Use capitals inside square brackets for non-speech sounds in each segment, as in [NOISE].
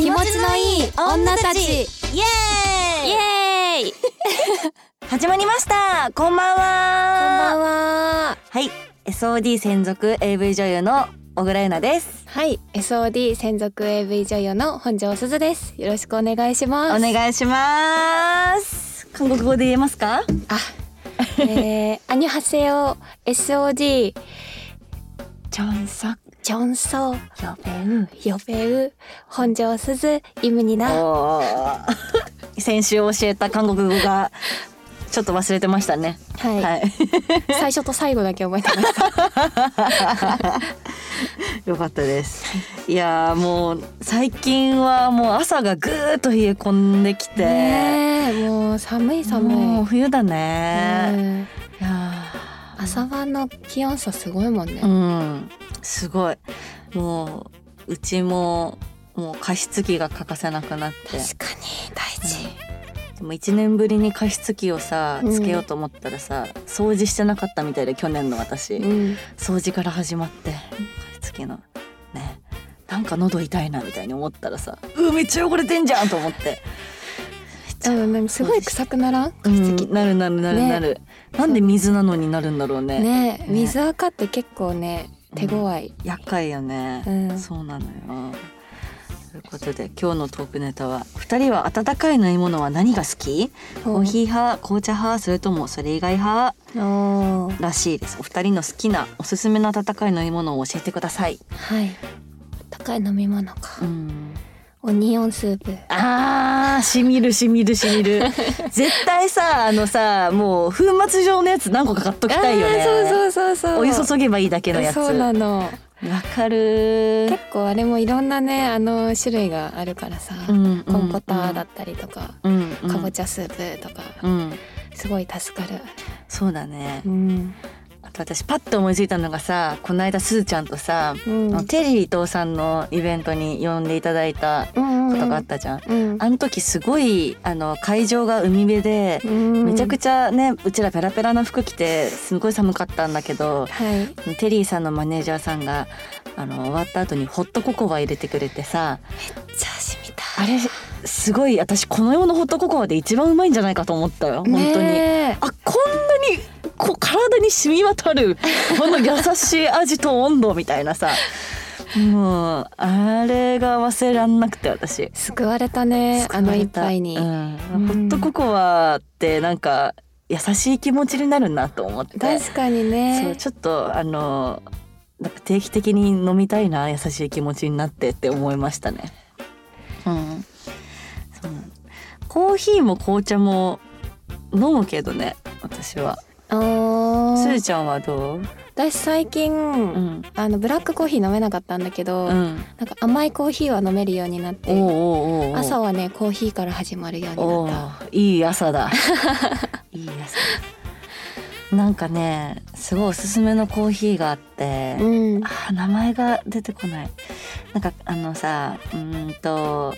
気持ちのいい女たち。イエーイ。イエーイ。[LAUGHS] 始まりました。こんばんは。こんばんは。はい。SOD 専属 AV 女優の小倉優奈です。はい。SOD 専属 AV 女優の本庄すずです。よろしくお願いします。お願いします。韓国語で言えますか？あえー、アニョハセヨ SOD チョンソジョンソヨベウヨベウ本庄すずイムニナ先週教えた韓国語がちょっと忘れてましたね。はい、はい。[LAUGHS] 最初と最後だけ覚えてました [LAUGHS] よかったです。いやーもう最近はもう朝がぐーっと冷え込んできて、ねえもう寒い寒い。もう冬だね。うんいや朝晩の気温差すごいもんね。ーうんすごい。もううちももう加湿器が欠かせなくなって、確かに大事、でも一年ぶりに加湿器をさうん。つけようと思ったらさ、掃除してなかったみたいで去年の私、うん。掃除から始まって加湿器の。ね。なんか喉痛いなみたいに思ったらさうわめっちゃ汚れてんじゃんと思って。うん、すごい臭くならん？加うん。なるなるなるなる、なんで水なのになるんだろうね。ね。ね。水垢って結構ね手強い、厄介よね、うん。そうなのよ。ということで今日のトークネタは二人は温かい飲み物は何が好き？コーヒー派紅茶派それともそれ以外派？らしいです。お二人の好きなおすすめの温かい飲み物を教えてください。はい。高い飲み物か、うんオニオンスープ。あーしみるしみるしみる。[LAUGHS] 絶対さあのさもう粉末状のやつ何個か買っときたいよね。そうそうそうそう。お湯注げばいいだけのやつ。そうなの。わかる。結構あれもいろんなねあの種類があるからさ、うん。コンポターだったりとか、うんうん。かぼちゃスープとか、うん。すごい助かる。そうだね。うん、あと私パッと思いついたのがさこの間すずちゃんとさ、うん。テリー伊藤さんのイベントに呼んでいただいたことがあったじゃん、うんあの時すごいあの会場が海辺で、めちゃくちちゃねうちらペラペラな服着てすごい寒かったんだけどゃはい。テリーさんのマネージャーさんがあの終わった後にホットココア入れてくれてさじゃあ染みたあれすごい私この世のホットココアで一番うまいんじゃないかと思ったよ本当に。ねあこんなにこう体に染み渡るこの優しい味と温度みたいなさ。もうあれが忘れらんなくて私。え救われたねあの一杯に、うん。うん。ホットココアってなんか優しい気持ちになるなと思って。確かにそうねちょっとあのなんか定期的に飲みたいな優しい気持ちになってって思いましたね。うん、そう。コーヒーも紅茶も飲むけどね私は。あーすーちゃんはどう？私最近、うんあのブラックコーヒー飲めなかったんだけど、うん。なんか甘いコーヒーは飲めるようになって朝はねコーヒーから始まるようにおなっーいい朝だ。[LAUGHS] いい朝。なんかねすごいおすすめのコーヒーがあって。たうんあー名前が出てこないなんかあのさうーんと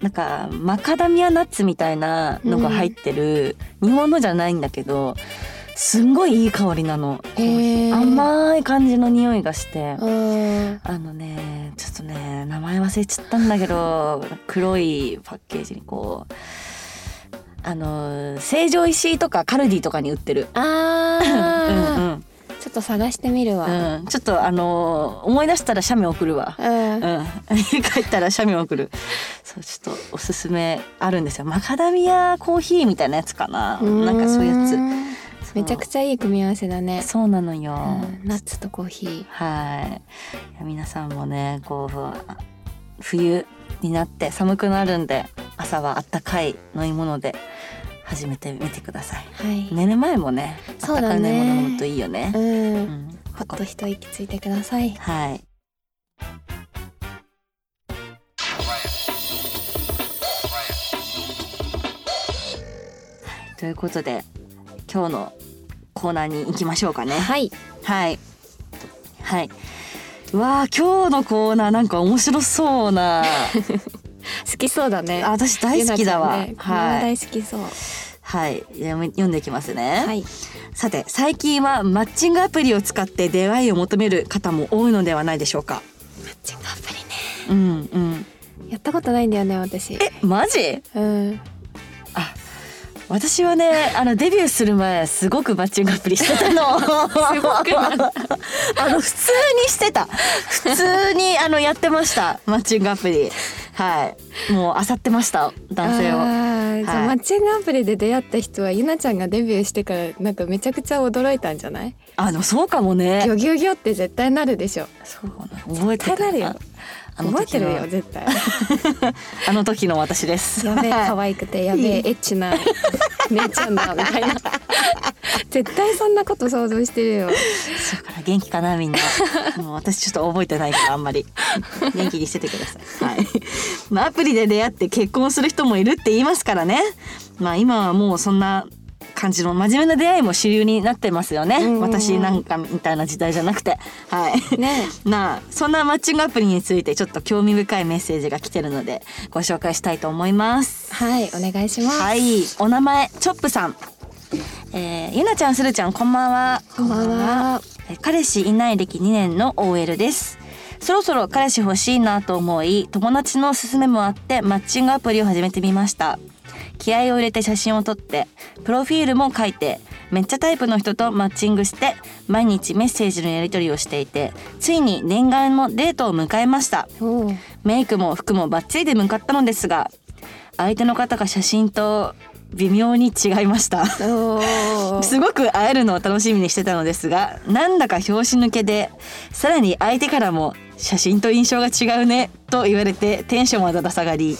なんかマカダミアナッツみたいなのが入ってる、日本のじゃないんだけどすんごいいい香りなの、へー甘い感じの匂いがしてうんあのねちょっとね名前忘れちゃったんだけど [LAUGHS] 黒いパッケージにこうあの成城石井とかカルディとかに売ってる。あ [LAUGHS] うんー、うんちょっと探してみるわうん、ちょっとあの思い出したら写メ送るわ。うん、うん、家 [LAUGHS] 帰ったら写メ送る。そうちょっとおすすめあるんですよ。マカダミアコーヒーみたいなやつかな。なんかそういうやつ。つめちゃくちゃいい組み合わせだね、そうなのよ。うん、ナッツとコーヒーはい。皆さんもねこう冬になって寒くなるんで朝はあったかい飲み物で始めてみてください。はい、寝る前もねあったかい飲み物飲むといいよね。うん、うんほっと一息ついてくださいはい。ということで今日のコーナーに行きましょうかね。はいはい。はい。うわあ今日のコーナーなんか面白そうな。[LAUGHS] 好きそうだねあ私大好きだわ。ねははい。大好きそうはい。読んでいきますね。はいさて最近はマッチングアプリを使って出会いを求める方も多いのではないでしょうか。マッチングアプリねうんうん。いやったことないんだよね私えマジ？うんあ私はね [LAUGHS] あのデビューする前すごくマッチングアプリしてたの。すごくなあの普通にしてた。普通にあのやってましたマッチングアプリ。はい。もう漁ってました男性を。はい。マッチングアプリで出会った人はゆなちゃんがデビューしてからなんかめちゃくちゃ驚いたんじゃない？あのそうかもね。ギョギョギョって絶対なるでしょ。そうかな覚えて絶対なるよ覚えてるよ絶対。[LAUGHS] あの時の私です。やべえ可愛くてやべえエッチな [LAUGHS] 姉ちゃんだみたいな。絶対そんなこと想像してるよ。そうから元気かなみんな。[LAUGHS] もう私ちょっと覚えてないからあんまり。元気にしててください。はい。まあアプリで出会って結婚する人もいるって言いますからね。まあ今はもうそんな感じの真面目な出会いも主流になってますよね、うん。うんうん私なんかみたいな時代じゃなくて。はい。ね。[LAUGHS] なあそんなマッチングアプリについてちょっと興味深いメッセージが来てるのでご紹介したいと思います。はいお願いします。はい。お名前チョップさん。えー、ゆなちゃんするちゃんこんばんは。こんばんは。えー彼氏いない歴2年の OL です。そろそろ彼氏欲しいなと思い友達の勧めもあってマッチングアプリを始めてみました気合を入れて写真を撮ってプロフィールも書いてめっちゃタイプの人とマッチングして毎日メッセージのやり取りをしていてついに念願のデートを迎えました。メイクも服もバッチリで向かったのですが相手の方が写真と微妙に違いました。すごく会えるのを楽しみにしてたのですがなんだか拍子抜けでさらに相手からも写真と印象が違うねと言われてテンションはだだ下がり。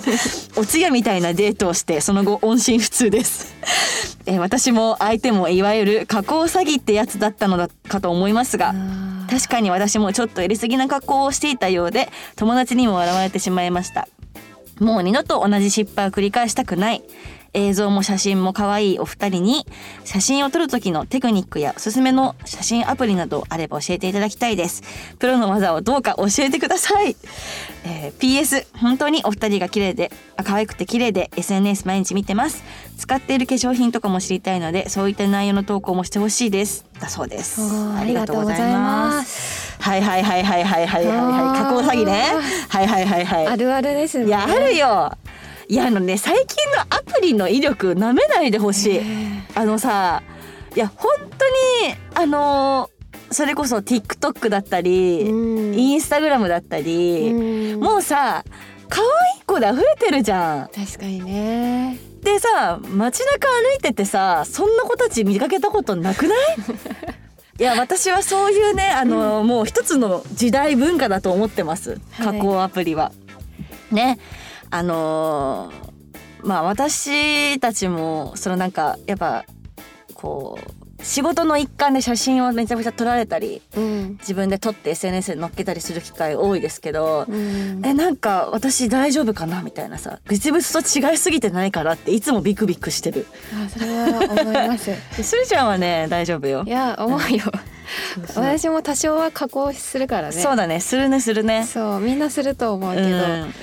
[LAUGHS] お通夜みたいなデートをしてその後音信不通です、えー私も相手もいわゆる加工詐欺ってやつだったのだかと思いますが確かに私もちょっとやりすぎな格好をしていたようで友達にも笑われてしまいましたもう二度と同じ失敗を繰り返したくない。映像も写真も可愛いお二人に写真を撮る時のテクニックやおすすめの写真アプリなどあれば教えていただきたいです。プロの技をどうか教えてください、えー PS 本当にお二人が綺麗であ可愛くて綺麗で SNS 毎日見てます。使っている化粧品とかも知りたいのでそういった内容の投稿もしてほしいです。だそうです。ありがとうございますはいはいはいはいはいはいはい。はい加工詐欺ね。はいはいはいはい。あるあるですね。いやあるよ。いやあのね最近のアプリの威力なめないでほしい。あのさいや本当にあのそれこそ TikTok だったり、うん。インスタグラムだったり、うん。もうさ可愛い子で溢れてるじゃん。確かにね。でさ街中歩いててさそんな子たち見かけたことなくない？[LAUGHS] いや私はそういうねあの、もう一つの時代文化だと思ってます。加はい。工アプリは。ね。あのーまあ私たちもそのなんかやっぱこう仕事の一環で写真をめちゃくちゃ撮られたりうん。自分で撮って SNS に載っけたりする機会多いですけど、うん。えなんか私大丈夫かなみたいなさ実物と違いすぎてないからっていつもビクビクしてる。あそれは思います。[LAUGHS] するちゃんはね大丈夫よ。いや思うよ私も多少は加工するからね。そうだね。するねするね。そうみんなすると思ううんけど、う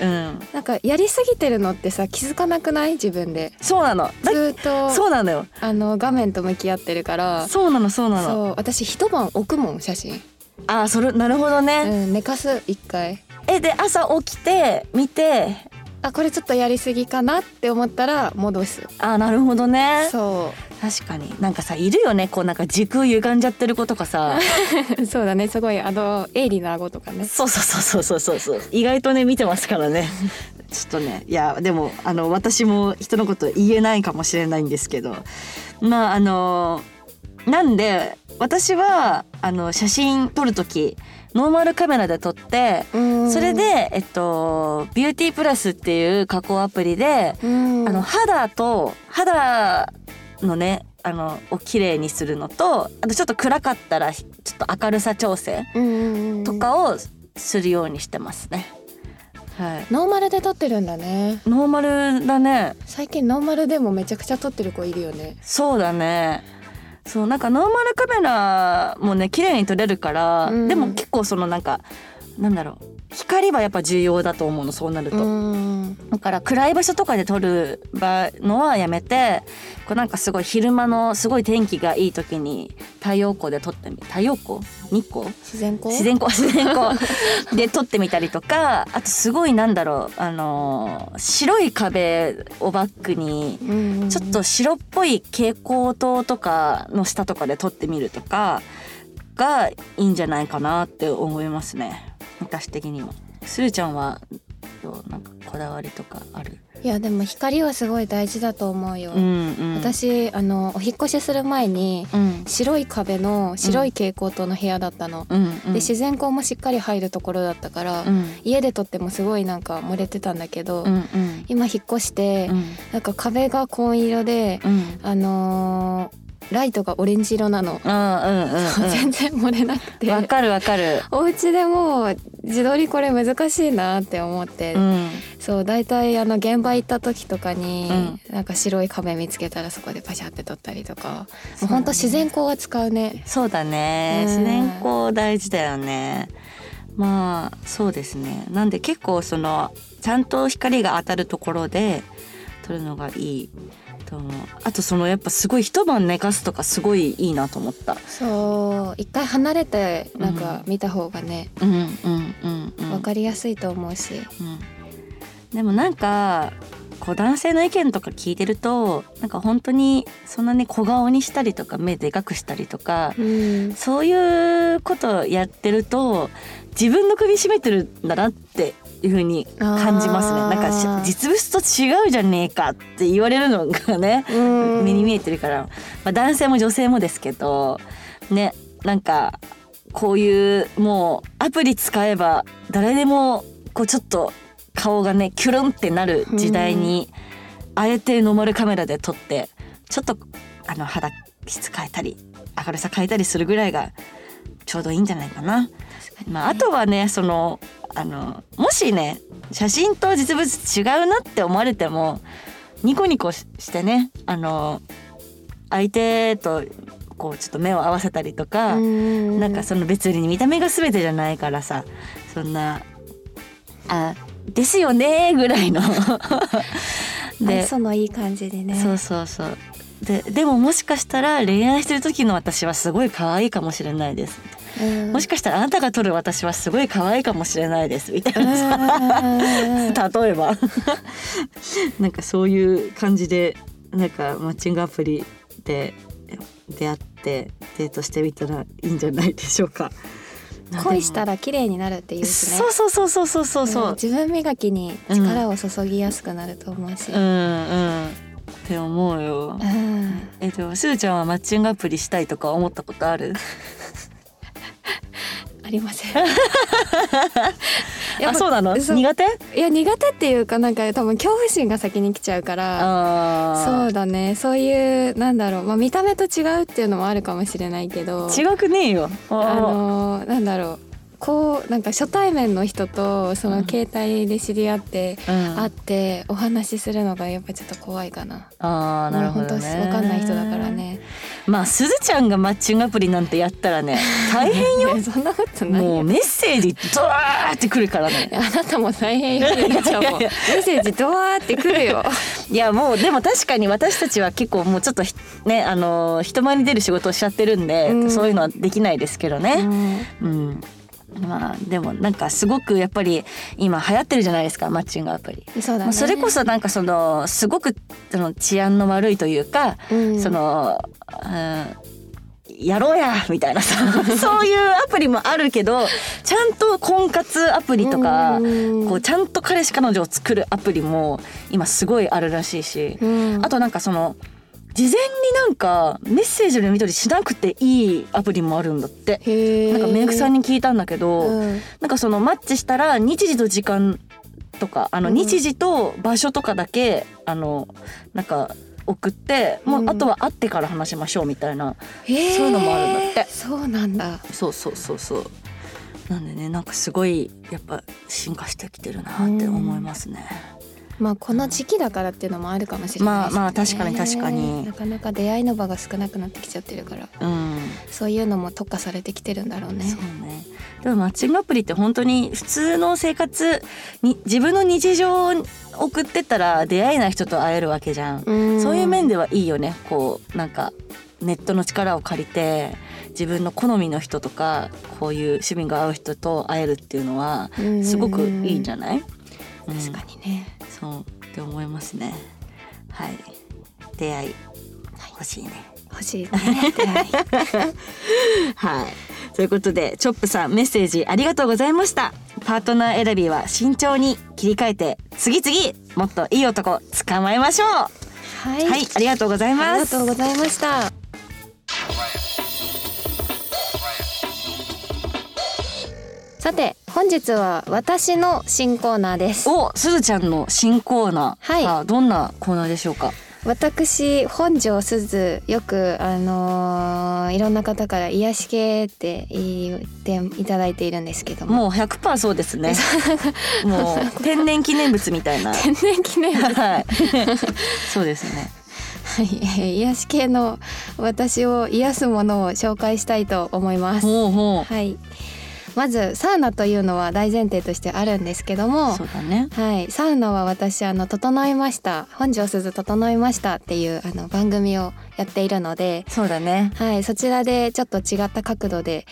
んなんかやりすぎてるのってさ気づかなくない？自分で。そうなの。だずーっとそうなのよ。あの画面と向き合ってるから。そうなのそうなの。そう私一晩置くもん写真、あーそれなるほどうね、ん、寝かす一回。えで朝起きて見て。あこれちょっとやりすぎかなって思ったら戻す。あーなるほどね。そ確かに。なんかさいるよね。こうなんか時空歪んじゃってる子とかさ。う [LAUGHS] そうだね。すごいあの鋭利な顎とかね。そうそうそうそうそうそう。意外とね見てますからね。[LAUGHS] ちょっとね。いやでもあの私も人のこと言えないかもしれないんですけど。まああのなんで私はあの写真撮る時ノーマルカメラで撮ってうん。それで、えっと、ビューティープラスっていう加工アプリで、うん。あの肌と肌のねあのを綺麗にするのとあとちょっと暗かったらちょっと明るさ調整とかをするようにしてますね。はい。ノーマルで撮ってるんだねノーマルだね。最近ノーマルでもめちゃくちゃ撮ってる子いるよねそうだね。そうなんかノーマルカメラもね綺麗に撮れるから、うんでも結構そのなんかなんだろう光はやっぱ重要だと思うのそうなると。うん。だから暗い場所とかで撮る場のはやめてこうなんかすごい昼間のすごい天気がいい時に太陽光で撮ってみ太陽光？日光？自然光？自然光。自然光。で撮ってみたりとかあとすごいなんだろうあのー白い壁をバックにうんちょっと白っぽい蛍光灯とかの下とかで撮ってみるとかがいいんじゃないかなって思いますね私的には。するちゃんはどうなんかこだわりとかある？いやでも光はすごい大事だと思うよ、うんうん、私あのお引っ越しする前にうん。白い壁の白い蛍光灯の部屋だったの、うんうん、で自然光もしっかり入るところだったから、うん。家で撮ってもすごいなんか漏れてたんだけど、うんうん。今引っ越して、うん。なんか壁が紺色で、うん。あのーライトがオレンジ色なの、あーうんうん全然漏れなくて。うんわかるわかる。お家でもう自撮りこれ難しいなって思って、うん。そう大体あの現場行った時とかに、うなんか白い壁見つけたらそこでパシャって撮ったりとか。もうそうだね。ほんと自然光は使うね。そうだね。うん。自然光大事だよね。まあそうですね。なんで結構そのちゃんと光が当たるところで撮るのがいいとあとそのやっぱすごい一晩寝かすとかすごいいいなと思った。そう一回離れてなんか見た方がね、うんうんうんうんわかりやすいと思うし、うん。でもなんかこう男性の意見とか聞いてるとなんか本当にそんなに小顔にしたりとか目でかくしたりとかうん、そういうことやってると自分の首絞めてるんだなっていう風に感じますね。なんかし実物と違うじゃねえかって言われるのがねうん。目に見えてるから、まあ、男性も女性もですけどねなんかこういうもうアプリ使えば誰でもこうちょっと顔がねキュルンってなる時代に、あえてノーマルカメラで撮ってちょっとあの肌質変えたり明るさ変えたりするぐらいがちょうどいいんじゃないかな。まあ、あとはねそのあのもしね写真と実物違うなって思われてもニコニコししてねあの相手とこうちょっと目を合わせたりとか、うんなんかその別に見た目が全てじゃないからさそんな「あですよね」ぐらいの。[LAUGHS] 愛想のいい感じでね。そうそうそうででももしかしたら恋愛してる時の私はすごい可愛いかもしれないです、うん。もしかしたらあなたが撮る私はすごい可愛いかもしれないです。みたいな。[LAUGHS] 例えば。[LAUGHS] なんかそういう感じでなんかマッチングアプリで出会ってデートしてみたらいいんじゃないでしょうか。恋したら綺麗になるっていうしね。そうそうそうそうそうそうそう。ん。自分磨きに力を注ぎやすくなると思うし、うんうん。って思うよ。うんえでもすーちゃんはマッチングアプリしたいとか思ったことある？[LAUGHS] ありません [LAUGHS] あそうなの？苦手？いや苦手っていうかなんか多分恐怖心が先に来ちゃうからあそうだねそういうなんだろう、まあ、見た目と違うっていうのもあるかもしれないけど違くねえよ。あのなんだろうこうなんか初対面の人とその携帯で知り合って、うん会ってお話しするのがやっぱちょっと怖いかな。あーなるほどね。本当わかんない人だから。ね。まあすずちゃんがマッチングアプリなんてやったらね [LAUGHS] 大変よ。そんなことないよ。もうメッセージドワーってくるからね。あなたも大変よ。ゆりちゃんもメッセージドワーってくるよ。いやもうでも確かに私たちは結構もうちょっとひねあの人前に出る仕事をしちゃってるんで、うんそういうのはできないですけどうね。んうん。まあでもなんかすごくやっぱり今流行ってるじゃないですかマッチングアプリ。そうだね。まあそれこそなんかそのすごくその治安の悪いというか、うんその、うん、やろうやみたいなさ [LAUGHS] そういうアプリもあるけどちゃんと婚活アプリとか、うんこうちゃんと彼氏彼女を作るアプリも今すごいあるらしいし、うんあとなんかその事前になんかメッセージの読み取りしなくていいアプリもあるんだって。なんかメイクさんに聞いたんだけど、うん。なんかそのマッチしたら日時と時間とかあのうん。日時と場所とかだけ、あのなんか送って、もううん。あとは会ってから話しましょうみたいな、へー。そういうのもあるんだって。そうなんだ。そうそうそうそう。なんでねなんかすごいやっぱ進化してきてるなって思いますね。まあこの時期だからっていうのもあるかもしれないですね。まあまあ確かに確かに。なかなか出会いの場が少なくなってきちゃってるから。うん。そういうのも特化されてきてるんだろうね。そうね。でもマッチングアプリって本当に普通の生活に自分の日常を送ってったら出会えない人と会えるわけじゃん、うん。そういう面ではいいよね。こうなんかネットの力を借りて自分の好みの人とかこういう趣味が合う人と会えるっていうのはうんすごくいいんじゃない、確かにねそうって思いますね。はい。出会い。欲しいね。欲しいね。出会い。[LAUGHS] はい。ということでチョップさんメッセージありがとうございました。パートナー選びは慎重に切り替えて次々もっといい男捕まえましょう。はい、はい、ありがとうございありがますとうございましたさて本日は私の新コーナーです。おすずちゃんの新コーナー、はい。どんなコーナーでしょうか？私本庄すずよくあのーいろんな方から癒し系って言っていただいているんですけども。もう100%そうですね。[LAUGHS] もう天然記念物みたいな。天然記念物。[LAUGHS] はい。[LAUGHS] そうですね。はい。えー癒し系の私を癒すものを紹介したいと思います。ほうほはいまずサウナというのは大前提としてあるんですけどうもそうだね。はい、サウナは私あの整いました。本庄すず整いましたっていうあの番組をやっているので、そうだね。はい、そちらでちょっと違った角度で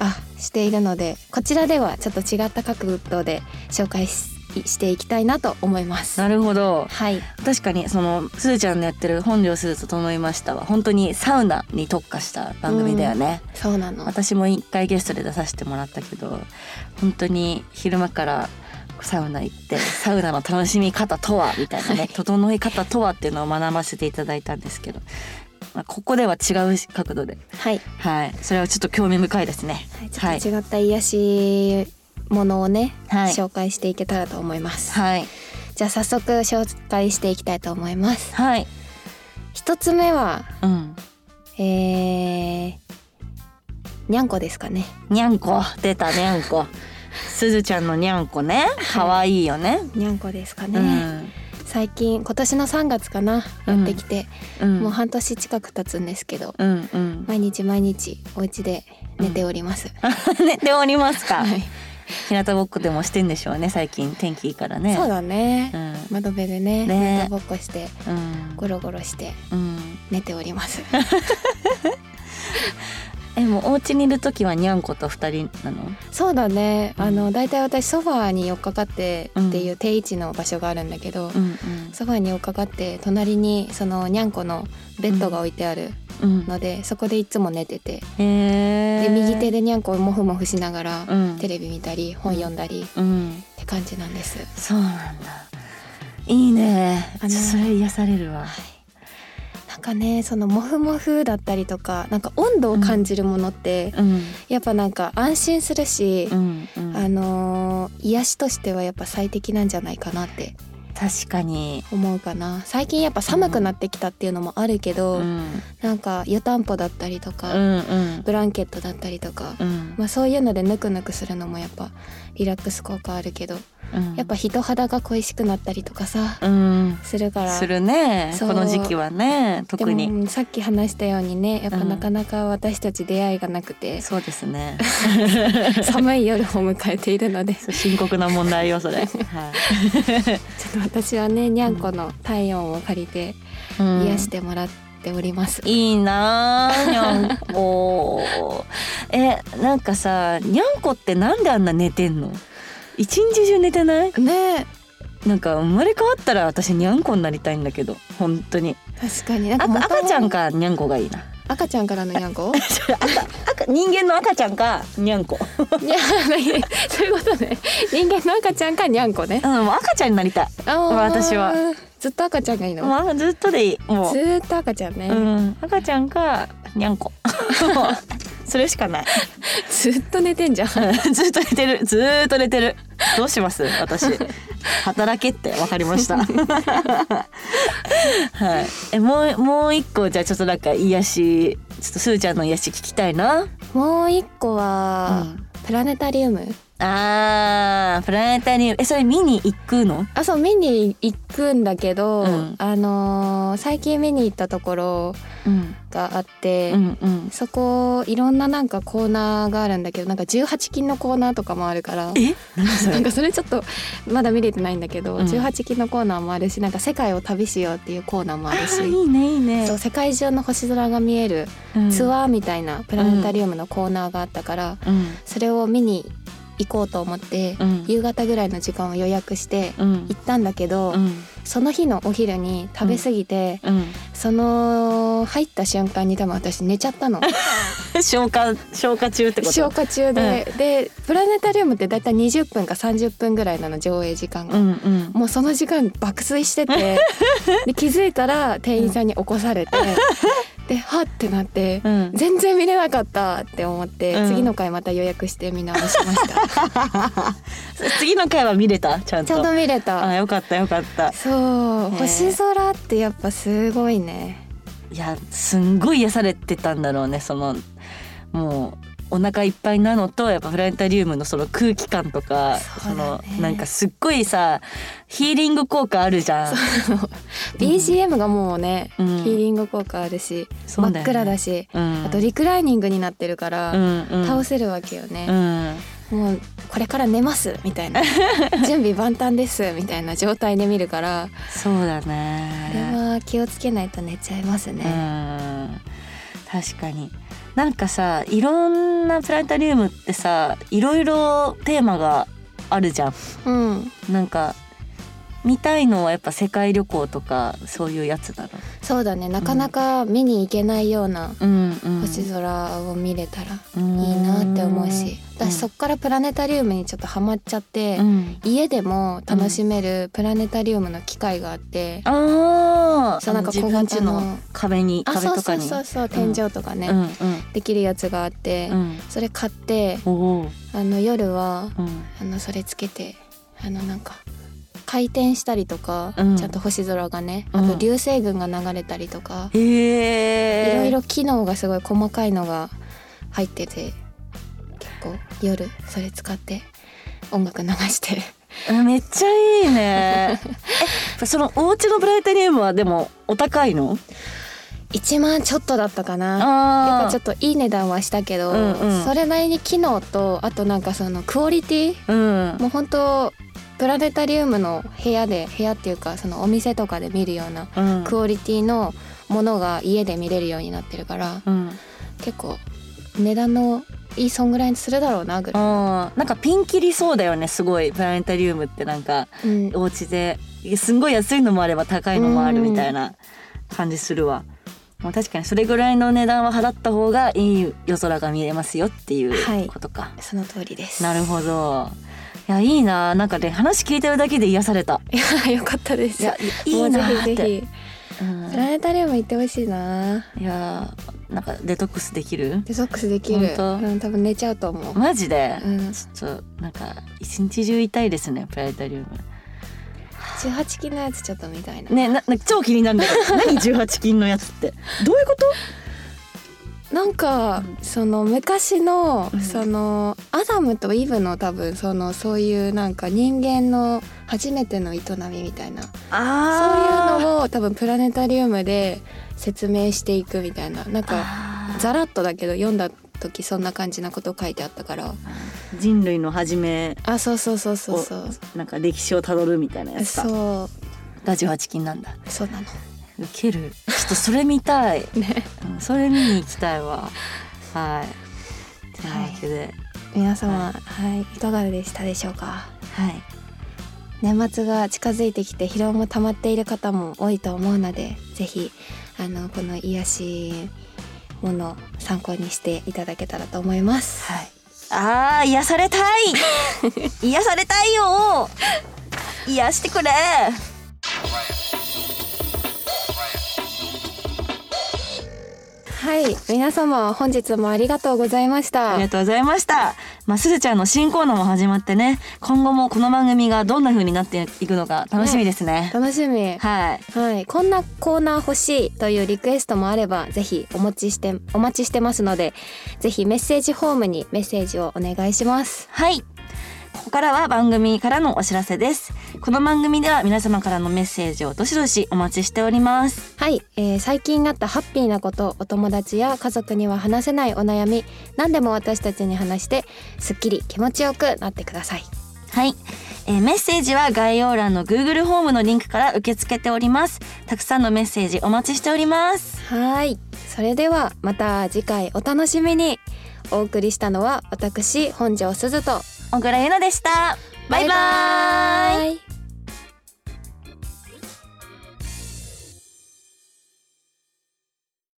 あしているのでこちらではちょっと違った角度で紹介ししていきたいなと思います。なるほど。はい、確かにそのすずちゃんのやってる本領すず整いましたは本当にサウナに特化した番組だよね、そうなの。私も一回ゲストで出させてもらったけど本当に昼間からサウナ行ってサウナの楽しみ方とはみたいなね、はい。整い方とはっていうのを学ばせていただいたんですけど、まあ、ここでは違う角度で。はい、はい。それはちょっと興味深いですね。はい、ちょっと違った癒しものをね、はい。紹介していけたらと思います。はい。じゃあ早速紹介していきたいと思います。はい。一つ目はうん。えー、にゃんこですかね。にゃんこ。出たにゃんこ。[LAUGHS] すずちゃんのにゃんこね。可愛いよね、にゃんこですかね。うん。最近今年の3月かなやってきて、うん。もう半年近く経つんですけど、うんうん。毎日毎日お家で寝ております。[LAUGHS] 寝ておりますか、はい、日向ぼっこでもしてんでしょうね最近天気いいからね。そうだね。うん。窓辺でね、ね。日向ぼっこしてうん。ゴロゴロしてうん。寝ております。[LAUGHS] えもうお家にいる時はにゃんこと二人なの？そうだね。うん。あのだいたい私ソファーに寄っかかってっていう定位置の場所があるんだけど、うんソファーに寄っかかって隣にそのにゃんこのベッドが置いてあるうん。ので、そこでいつも寝てて、へえで右手でにゃんこをモフモフしながら、うん。テレビ見たり本読んだりっうん。て感じなんです。そうなんだ。いいね。あのそれ癒されるわなんかねそのモフモフだったりとかなんか温度を感じるものって、うん。やっぱなんか安心するし、うんうん。あのー癒しとしてはやっぱ最適なんじゃないかなって確かに。思うかな。最近やっぱ寒くなってきたっていうのもあるけど、うん。なんか湯たんぽだったりとうか、んうん。ブランケットだったりとか、うん。まあ、そういうのでぬくぬくするのもやっぱリラックス効果あるけどうん。やっぱ人肌が恋しくなったりとかさ、うん。するから。するね。この時期はねで特に。もさっき話したようにねやっぱうん。なかなか私たち出会いがなくて、そうですね。[LAUGHS] 寒い夜を迎えているので。深刻な問題よそれ、はい。[LAUGHS] ょっと私はねにゃんこの体温を借りてうん。癒してもらっております。いいなあにゃんこえなんかさにゃんこってなんであんな寝てんの？一日中寝てない？ね。なんか生まれ変わったら私にゃんこになりたいんだけど本当に。確かに。なんあか赤ちゃんかにゃんこがいいな赤ちゃんからのにゃんこ？[LAUGHS] 赤人間の赤ちゃんかにゃんこ。いや [LAUGHS] そういうことね。人間の赤ちゃんかにゃんこね。うんもう赤ちゃんになりたい。私は。ずっと赤ちゃんがいいの、ずっとでいい。もう。ずーっと赤ちゃんね、うん。赤ちゃんかにゃんこ [LAUGHS] それしかない。[LAUGHS] ずっと寝てんじゃん。ずっと寝てる。ずーっと寝てる。どうします？私。働けってわかりました。[LAUGHS] はい。えもうもう一個じゃあちょっとなんか癒しちょっとすーちゃんの癒し聞きたいな。もう一個は、うん。プラネタリウムあープラネタリウム。えそれ見に行くの？あそう見に行くんだけど、うん。あのー最近見に行ったところうん。があって、うんうん。そこいろんななんかコーナーがあるんだけどなんか18金のコーナーとかもあるからえ？何それなんかそれちょっとまだ見れてないんだけど、うん。18金のコーナーもあるしなんか世界を旅しようっていうコーナーもあるしいいねいいね。そう世界中の星空が見えるうん。ツアーみたいなプラネタリウムのコーナーがあったから、うん。それを見に行こうと思って、うん。夕方ぐらいの時間を予約してうん。行ったんだけど、うん。その日のお昼に食べ過ぎて、うん。その入った瞬間に多分私寝ちゃったの。[LAUGHS] 消化消化中ってこと？消化中で、でプラネタリウムってだいたい20分か30分ぐらいなの上映時間が、うんうん。もうその時間爆睡してて [LAUGHS] で気づいたら店員さんに起こされて、[LAUGHS] ではってなって、うん。全然見れなかったって思って、うん。次の回また予約して見直しました。[LAUGHS] 次の回は見れた？ちゃんと。ちゃんと見れた。あよかったよかった。そう、ね。星空ってやっぱすごいね。いやすんごい癒されてたんだろうねそのもうお腹いっぱいなのとやっぱプラネタリウムのその空気感とかそね。のなんかすっごいさヒーリング効果あるじゃん。BGM がもうね、うん。ヒーリング効果あるし、ね。真っ暗だし、うん、あとリクライニングになってるから、うんうん、倒せるわけよね、うん。もうこれから寝ますみたいな。[LAUGHS] 準備万端ですみたいな状態で見るからそうだこれね。は気をつけないと寝ちゃいますうね、ん。確かになんかさいろんなプラネタリウムってさいろいろテーマがあるじゃん。うん、なんか見たいのはやっぱ世界旅行とかそういうやつだろそうだね。なかなか見に行けないようなう。うんうん。星空を見れたらいいいなって思うし。私そっからプラネタリウムにちょっとハマっちゃって、うん、家でも楽しめるプラネタリウムの機械があって、ああ、そうなんか小型の。壁にあそうそう壁とかに。そうそう天井とかね、うん。できるやつがあって、うん。うん。それ買って。あの夜はうん。あのそれつけてあのなんか回転したりとか、うんちゃんと星空がねうんあと流星群が流れたりとか、へえ。いろいろ機能がすごい細かいのが入ってて結構夜それ使って音楽流してあめっちゃいいね。[LAUGHS] え、そのお家のプラネタリウムはでもお高いの？1万ちょっとだったかな。やっあぱちょっといい値段はしたけど、うんうんそれなりに機能とあとなんかそのクオリティと。うん。もう本当プラネタリウムの部屋で部屋っていうかそのお店とかで見るようなうん。クオリティのものが家で見れるようになってるからうん。結構値段のいいそんぐらいにするだろうなぐらい。なんかピンキリそうだよねすごいプラネタリウムってなんかうんお家ですんごい安いのもあれば高いのもあるみたいな感じするわ。もう確かにそれぐらいの値段は払った方がいい夜空が見れますよっていはいうことか。その通りです。なるほど。いやいいななんかね話聞いてるだけで癒された。いやよかったです。いやいもいうなーって。ぜひうんプラネタリウム行ってほしいな。いやーなんかデトックスできる？デトックスできる。本当？うん多分寝ちゃうと思う。マジで、うんちょっとなんか一日中いたいですねプラネタリウム18金のやつちょっと見たいな。ねなな超気になるんだけど何18金のやつってどういうこと？なんかその昔のうん。そのアダムとイブの多分そのそういうなんか人間の初めての営みみたいな。そうあいうのを多分プラネタリウムで説明していくみたいな。なんかざらっとだけど読んだ時そんな感じなこと書いてあったから。人類の初めあそうそうそうそうそう。なんか歴史をたどるみたいなやつかそう。が18金なんだ。そうなのウケる。ちょっとそれ見たい、[LAUGHS] ね。うんそれ見に行きたいわ。はい。というわけで。皆様はい。いかがでしたでしょうか？はい。年末が近づいてきて疲労も溜まっている方も多いと思うのでぜひあのこの癒しものを参考にしていただけたらと思います。はい。あー癒されたい！[LAUGHS] 癒されたいよ！癒してくれはい、皆様本日もありがとうございました。ありがとうございました。まあ、すずちゃんの新コーナーも始まってね、今後もこの番組がどんな風になっていくのか楽しみですね。楽しみ。はい。はい、こんなコーナー欲しいというリクエストもあればぜひお持ちしてお待ちしてますのでぜひメッセージホームにメッセージをお願いしますはい。ここからは番組からのお知らせです。この番組では皆様からのメッセージをどしどしお待ちしております。はい、えー最近あったハッピーなことお友達や家族には話せないお悩み何でも私たちに話してすっきり気持ちよくなってください。はい、えーメッセージは概要欄の Google ホームのリンクから受け付けております。たくさんのメッセージお待ちしております。はい。それではまた次回お楽しみに。お送りしたのは私本庄すずと小倉優奈でした。バイバイ。